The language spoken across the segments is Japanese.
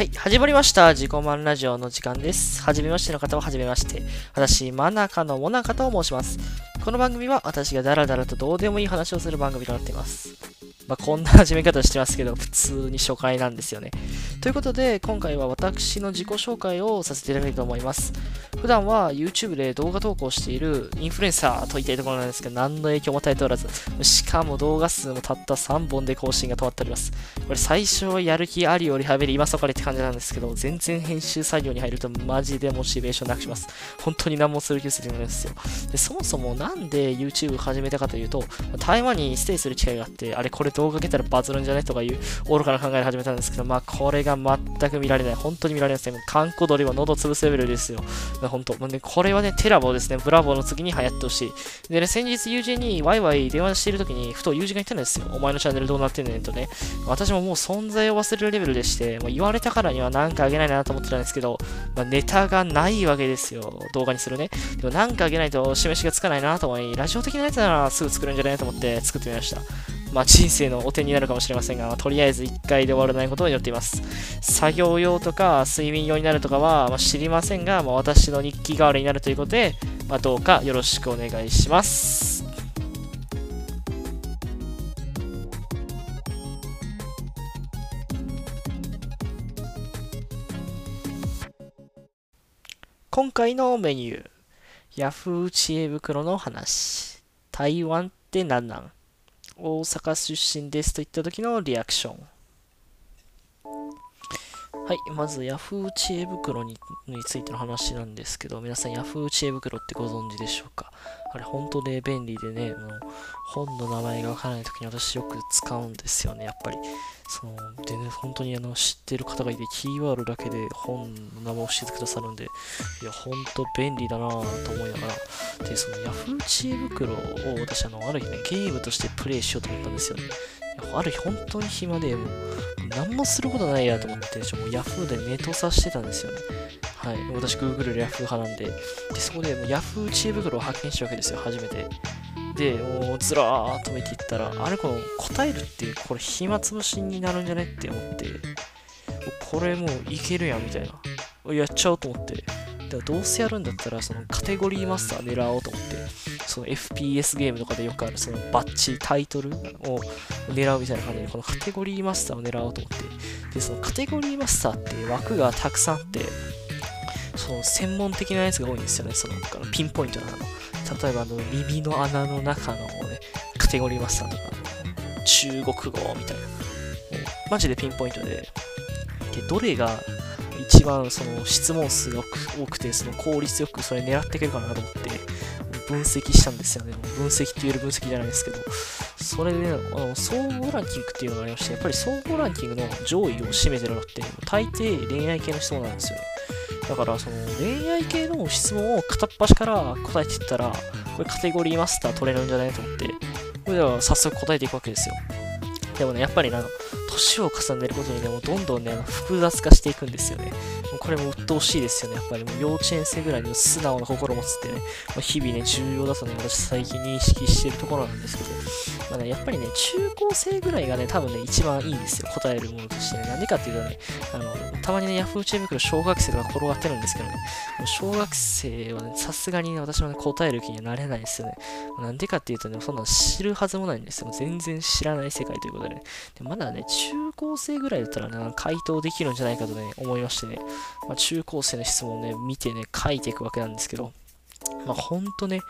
はい始まりました自己満ラジオの時間です。はじめましての方ははじめまして。私、真中のモナカと申します。この番組は私がダラダラとどうでもいい話をする番組となっています。まあ、こんな始め方してますけど、普通に初回なんですよね。ということで、今回は私の自己紹介をさせていただきたいと思います。普段は YouTube で動画投稿しているインフルエンサーと言いたいところなんですけど、何の影響も与えておらず、しかも動画数もたった3本で更新が止まっております。これ最初はやる気ありよりはべり今そかれって感じなんですけど、全然編集作業に入るとマジでモチベーションなくします。本当に何もする気するんですよ。で、そもそもなんで YouTube 始めたかというと、台湾にステイする機会があって、あれこれ動画上げたらバズるんじゃねとかいう愚かな考えで始めたんですけど、まあこれが全く見られない。本当に見られないですね。観光鳥は喉潰すレベルですよ。本当。もうね、これはね、テラボですね。ブラボーの次に流行ってほしい。でね、先日友人にワイワイ電話している時に、ふと友人が言ったんですよ。お前のチャンネルどうなってんねんとね。私ももう存在を忘れるレベルでして、もう言われたからには何かあげないなと思ってたんですけど、まあ、ネタがないわけですよ。動画にするね。でもなんかあげないと示しがつかないなと思い、ラジオ的なやつならすぐ作るんじゃないと思って作ってみました。まあ、人生のお手になるかもしれませんが、まあとりあえず1回で終わらないことを祈っています。作業用とか睡眠用になるとかは、まあ、知りませんが、まあ、私の日記代わりになるということで、まあ、どうかよろしくお願いします。今回のメニュー、ヤフー知恵袋の話。台湾って何なん？大阪出身ですと言った時のリアクション。はい、まず Yahoo 知恵袋についての話なんですけど、皆さん Yahoo 知恵袋ってご存知でしょうか？あれ本当ね、便利でね、もう本の名前がわからない時に私よく使うんですよね、やっぱり。そのでね、本当にあの知ってる方がいて、キーワードだけで本の名前を教えてくださるんで、いや、本当便利だなぁと思いながら、で、その Yahoo 知恵袋を私、あの、ある日ね、ゲームとしてプレイしようと思ったんですよね。ある日本当に暇で、もう、何もすることないやと思って、ちょもう Yahoo でネットさしてたんですよね。はい。私、Google で Yahoo 派なんで、で、そこでもう Yahoo 知恵袋を発見したわけですよ、初めて。で、もうずらーっと見ていったら、あれこの答えるっていう、これ暇つぶしになるんじゃねって思って、これもういけるやんみたいな。やっちゃおうと思って。だからどうせやるんだったら、そのカテゴリーマスター狙おうと思って、その FPS ゲームとかでよくあるそのバッチ、タイトルを狙うみたいな感じで、このカテゴリーマスターを狙おうと思って、で、そのカテゴリーマスターって枠がたくさんあって、その専門的なやつが多いんですよね、そのあのピンポイントなの。例えばあの耳の穴の中のね、カテゴリーマスターとか、中国語みたいな。マジでピンポイントで、で、どれが一番その質問数が多くて、その効率よくそれ狙っていけるかなと思って、分析したんですよね。分析って言える分析じゃないですけど、それで、ね、あの総合ランキングっていうのがありまして、やっぱり総合ランキングの上位を占めてるのって、大抵恋愛系の質問なんですよね。だから、その恋愛系の質問を片っ端から答えていったら、これカテゴリーマスター取れるんじゃないと思って、これでは早速答えていくわけですよ。でもね、やっぱりね、あの、年を重ねることにね、もうどんどんね、複雑化していくんですよね。もうこれも鬱陶しいですよね。やっぱりもう幼稚園生ぐらいの素直な心を持つってね、まあ日々ね、重要だとね、私最近認識してるところなんですけど、まあね、やっぱりね、中高生ぐらいがね、多分ね、一番いいんですよ。答えるものとしてね。なんでかっていうとね、あの、たまにね、ヤフー知恵袋小学生とか転がってるんですけどね、もう小学生はね、さすがにね、私もね、答える気にはなれないですよね。なんでかっていうとね、そんなの知るはずもないんですよ。全然知らない世界ということでね。でまだね、中中高生ぐらいだったらね、回答できるんじゃないかとね、思いましてね、まあ、中高生の質問をね、見てね、書いていくわけなんですけど、まあ、ほんとね、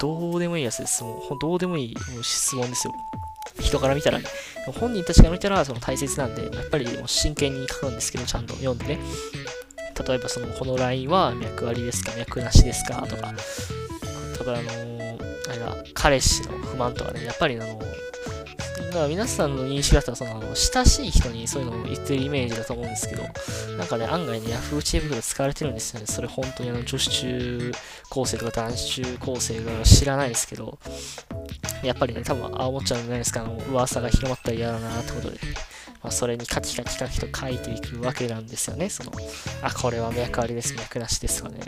どうでもいいやつです。もう、どうでもいい質問ですよ。人から見たらね、本人たちから見たらその大切なんで、やっぱりもう真剣に書くんですけど、ちゃんと読んでね。例えばその、この LINE は脈ありですか脈なしですかとか、とかあのーあれだ、彼氏の不満とかね、やっぱりあのだから皆さんの認識だったら、その、親しい人にそういうのを言ってるイメージだと思うんですけど、なんかね、案外ね、Yahoo 知恵袋使われてるんですよね。それ本当にあの、女子中高生とか男子中高生が知らないですけど、やっぱりね、多分、あ、思っちゃんじゃないですか、あの、噂が広まったら嫌だなってことで。まあ、それにカキカキカキと書いていくわけなんですよね。その、あ、これは脈ありです、脈なしですとかね。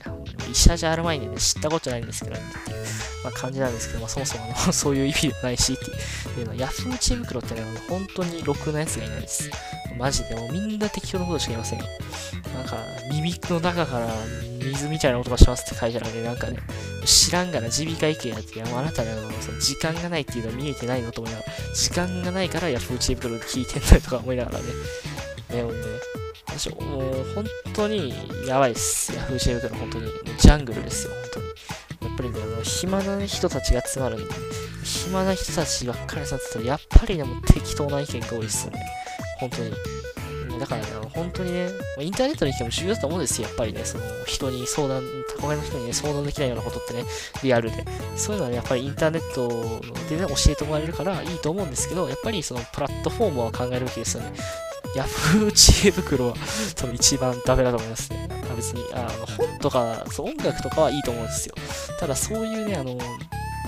医者じゃあるまいんでね、知ったことないんですけどね、っていう、まあ、感じなんですけど、まあ、そもそものそういう意味でもないしっていうのは、ヤフー知恵袋ってね、本当にろくなやつがいないです。マジでもうみんな適当なことしか言いませんよ。なんか、耳の中から水みたいな音がしますって書いてあるんで、なんかね、知らんがな、耳鼻科行けやって、あなたね、あの、その時間がないっていうのは見えてないのと思いながら、時間がないからヤフーチープロで聞いてんだよとか思いながらね、ね、もうね、私、もう本当にやばいっす。ヤフーチープロ本当に。ジャングルですよ、本当に。やっぱりね、あの暇な人たちが集まるんで、暇な人たちばっかりさってたら、やっぱりね、もう適当な意見が多いっすよね。本当に。だからね、本当にね、インターネットの意見も重要だと思うんですよ、やっぱりね、その人に相談、他の人にね、相談できないようなことってね、リアルで。そういうのはね、やっぱりインターネットでね、教えてもらえるからいいと思うんですけど、やっぱりそのプラットフォームは考えるべきですよね。ヤフー知恵袋は多分一番ダメだと思いますね。別に、あの本とかそう、音楽とかはいいと思うんですよ。ただそういうね、あの、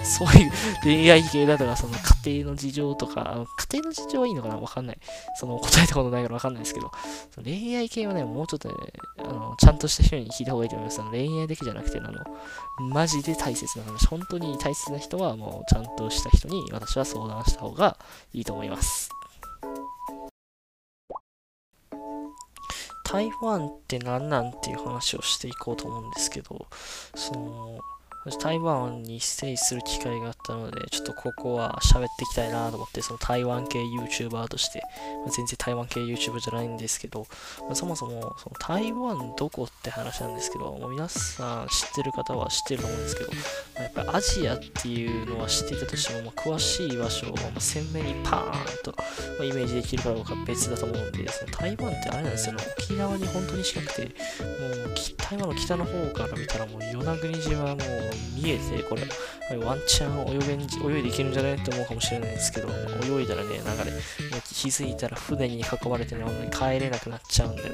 そういう恋愛系だとか、その家庭の事情とか、家庭の事情はいいのかなわかんない。その答えたことないからわかんないですけど、その恋愛系はね、もうちょっとね、あのちゃんとした人に聞いた方がいいと思います。あの恋愛だけじゃなくて、あの、マジで大切な話、本当に大切な人はもうちゃんとした人に私は相談した方がいいと思います。台湾って何なんっていう話をしていこうと思うんですけど、その、台湾にステイする機会があったので、ちょっとここは喋っていきたいなと思って、その台湾系 YouTuber として、まあ、全然台湾系 YouTuber じゃないんですけど、まあ、そもそもその台湾どこって話なんですけど、まあ、皆さん知ってる方は知ってると思うんですけど、まあ、やっぱりアジアっていうのは知っていたとしても、まあ、詳しい場所を鮮明にパーンと、ま、イメージできるかどうか別だと思うんで、その台湾ってあれなんですよね、沖縄に本当に近くて、もう台湾の北の方から見たらもう与那国島はもう見えて、これ、ワンチャン泳げん泳いでいけるんじゃないって思うかもしれないですけど、泳いだらね、なんかね、気づいたら船に囲まれてね、本当に帰れなくなっちゃうんでね、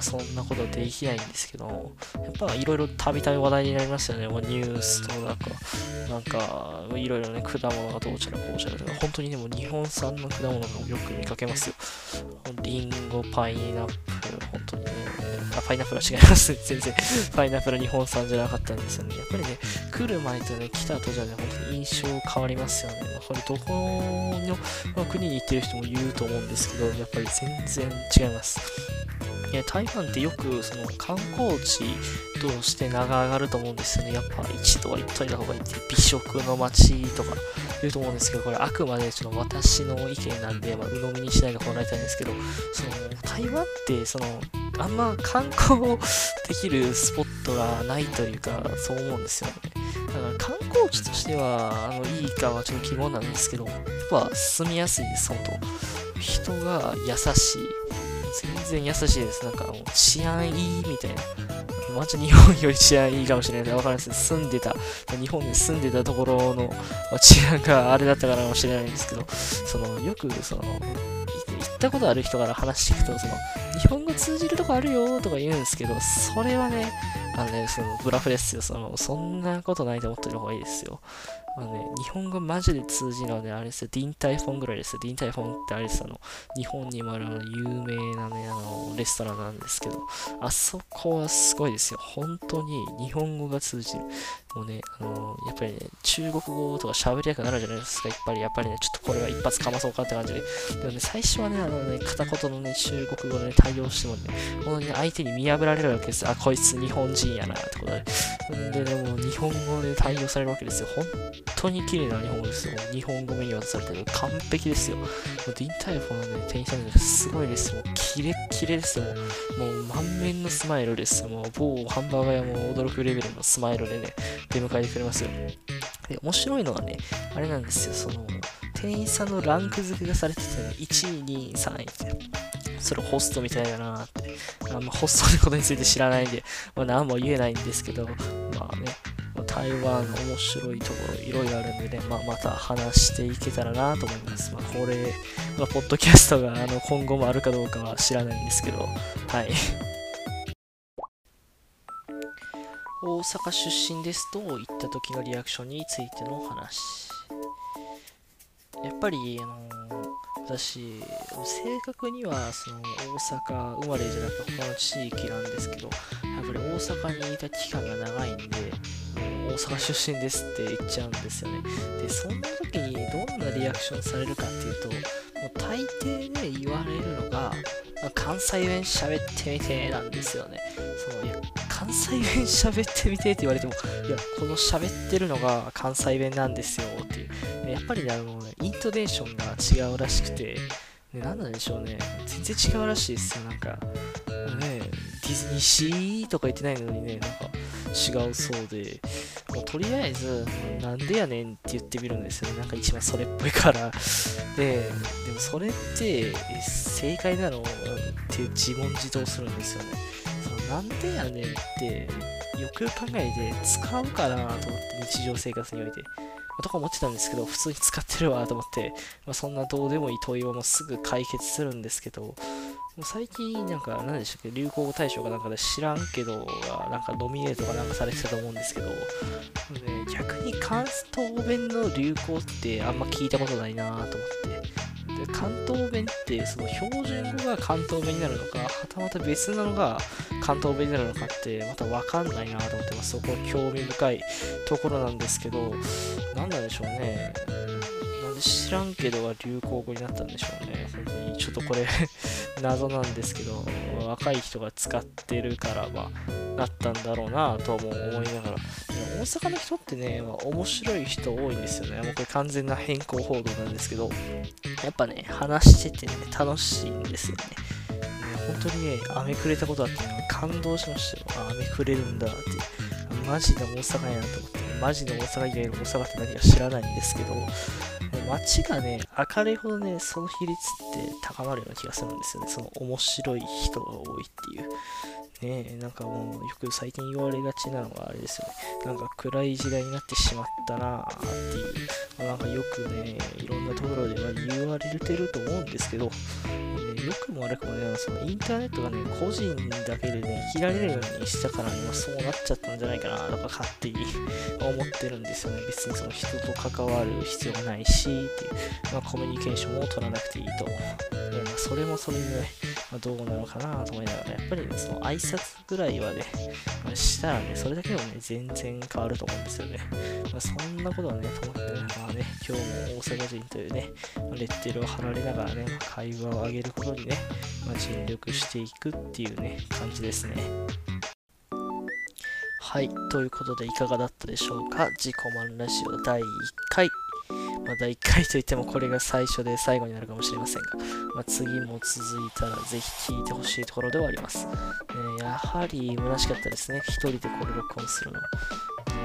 そんなことできないんですけど、やっぱいろいろたびたび話題になりますよね、もうニュースとなんか、なんか、いろいろね、果物がどうちゃらこうちゃらとか、本当にね、も日本産の果物がよく見かけますよ。リンゴ、パイナップル、本当に。ね、あ、パイナップル違います、全然。パイナップル日本産じゃなかったんですよね。やっぱりね、来る前とね、来た後じゃね、本当に印象変わりますよね。まあ、これどこの、まあ、国に行ってる人も言うと思うんですけど、やっぱり全然違います。台湾ってよくその観光地として名が上がると思うんですよね。やっぱ一度は行っといた方がいいって美食の街とか言うと思うんですけど、これあくまでちょっと私の意見なんで、まあ、鵜呑みにしないでもらいたいんですけど、その台湾ってそのあんま観光できるスポットがないというか、そう思うんですよね。だから観光地としては、あの、いいかはちょっと疑問なんですけど、やっぱ住みやすいです、本当人が優しい。全然優しいです。なんかもう治安いいみたいな。まちょ日本より治安いいかもしれない。わかんないです。住んでた、日本で住んでたところの、ま治安があれだったからかもしれないんですけど、その、よく、その、ったことある人から話していくと、その、日本語通じるとこあるよとか言うんですけど、それはね、あのね、その、ブラフですよ。その、そんなことないと思ってる方がいいですよ。あのね、日本語マジで通じるので、あれですよ、ディンタイフォンぐらいですよ。ディンタイフォンってあれですあの、日本にもある有名なね、あの、レストランなんですけど、あそこはすごいですよ。本当に日本語が通じる。もうね、あのー、やっぱりね、中国語とか喋りやくなるじゃないですか、やっぱり、やっぱりね、ちょっとこれは一発かまそうかって感じで。でもね、最初はね、あのね、片言のね、中国語で、ね、対応してもね、本当にね、相手に見破られるわけです。あ、こいつ日本人やな、ってことで。んでね、もう日本語で対応されるわけですよ。本当に綺麗な日本語ですよ。日本語メニュー渡されてる。完璧ですよ。もうディンタイフォンのね、店員さん、すごいです。もうキレッキレですよ。もう満面のスマイルです。もう某ハンバーガー屋も驚くレベルのスマイルでね、出迎えてくれますよ。で、面白いのはね、あれなんですよ、その、店員さんのランク付けがされてて、1位、2位、3位って。それホストみたいだなって。あんまホストのことについて知らないんで、まあ、何も言えないんですけど、まあね、台湾の面白いところいろいろあるんでね、まあ、また話していけたらなと思います。まあ、これ、まあ、ポッドキャストがあの今後もあるかどうかは知らないんですけど、はい。大阪出身ですと言った時のリアクションについての話。やっぱり、あの私、正確にはその大阪生まれじゃなくて他の地域なんですけど、やっぱり大阪にいた期間が長いんで、大阪出身ですって言っちゃうんですよね。で、そんな時にどんなリアクションされるかっていうと、もう大抵ね、言われるのが、関西弁喋ってみてなんですよね。その関西弁喋ってみてって言われても、いや、この喋ってるのが関西弁なんですよっていう。やっぱりね、あの、イントネーションが違うらしくて、ね、何なんでしょうね。全然違うらしいですよ。なんか、ね、ディズニーシーとか言ってないのにね、なんか違うそうで、もうとりあえず、なんでやねんって言ってみるんですよね。なんか一番それっぽいから。で、でもそれって正解なのって自問自答するんですよね。なんでやねんってよくよく考えて使うかなと思って日常生活において。ま。とか思ってたんですけど、普通に使ってるわと思って、まあ、そんなどうでもいい問いをもうすぐ解決するんですけど、最近なんか何でしたっけ？流行語大賞かなんかで知らんけどがなんかノミネートがなんかされてたと思うんですけど、ね、逆に関東弁の流行ってあんま聞いたことないなと思って。で関東弁ってその標準語が関東弁になるのかはたまた別なのが関東弁になるのかってまた分かんないなと思ってますそこ興味深いところなんですけど何なんでしょうねなんで知らんけどは流行語になったんでしょうね。本当にちょっとこれ 謎なんですけど、若い人が使ってるからはなったんだろうなとも思いながら、大阪の人ってね、まあ、面白い人多いんですよね。もうこれ完全な変更報道なんですけど、やっぱね、話しててね、楽しいんですよね。本当にね、雨くれたことあって、感動しましたよ。雨くれるんだって。マジで大阪やなと思って、マジで大阪以外の大阪って何か知らないんですけど、街がね、明るいほどね、その比率って高まるような気がするんですよね。その面白い人が多いっていう。ねえ、なんかもうよく最近言われがちなのがあれですよね。なんか暗い時代になってしまったなーっていう、なんかよくね、いろんなところで言われてると思うんですけど、ね、良くも悪くもね、そのインターネットがね、個人だけでね、生きられるようにしたから今そうなっちゃったんじゃないかなとか勝手に思ってるんですよね。別にその人と関わる必要がないし、っていう、まあ、コミュニケーションも取らなくていいと。でまあ、それもそれでね、まあ、どうなのかなと思いながら、やっぱりね、その挨拶ぐらいはね、まあ、したらね、それだけでもね、全然変わると思うんですよね。まあ、そんなことはね、と思ってね、まあね、今日も大阪人というね、レッテルを貼られながらね、会話を上げることにね、まあ、尽力していくっていうね、感じですね。はい、ということでいかがだったでしょうか？自己満ラジオ第1回。まあ、第1回といってもこれが最初で最後になるかもしれませんが、まあ、次も続いたらぜひ聞いてほしいところではあります。えやはり虚しかったですね。一人でこれ録音するの。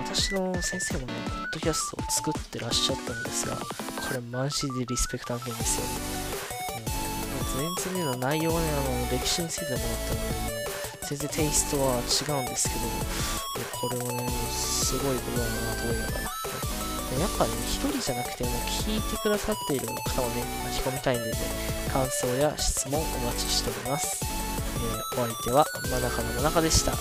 私の先生もね、ポッドキャストを作ってらっしゃったんですが、これマジでリスペクト案件ですよね。全然ね、内容はね、あの、歴史についてもらったので、全然テイストは違うんですけど、これはね、すごいことだなと思いながら。やっぱね、一人じゃなくても聞いてくださっている方をね、巻き込みたいんでね、感想や質問お待ちしております。えー、お相手は、真中の真中でした。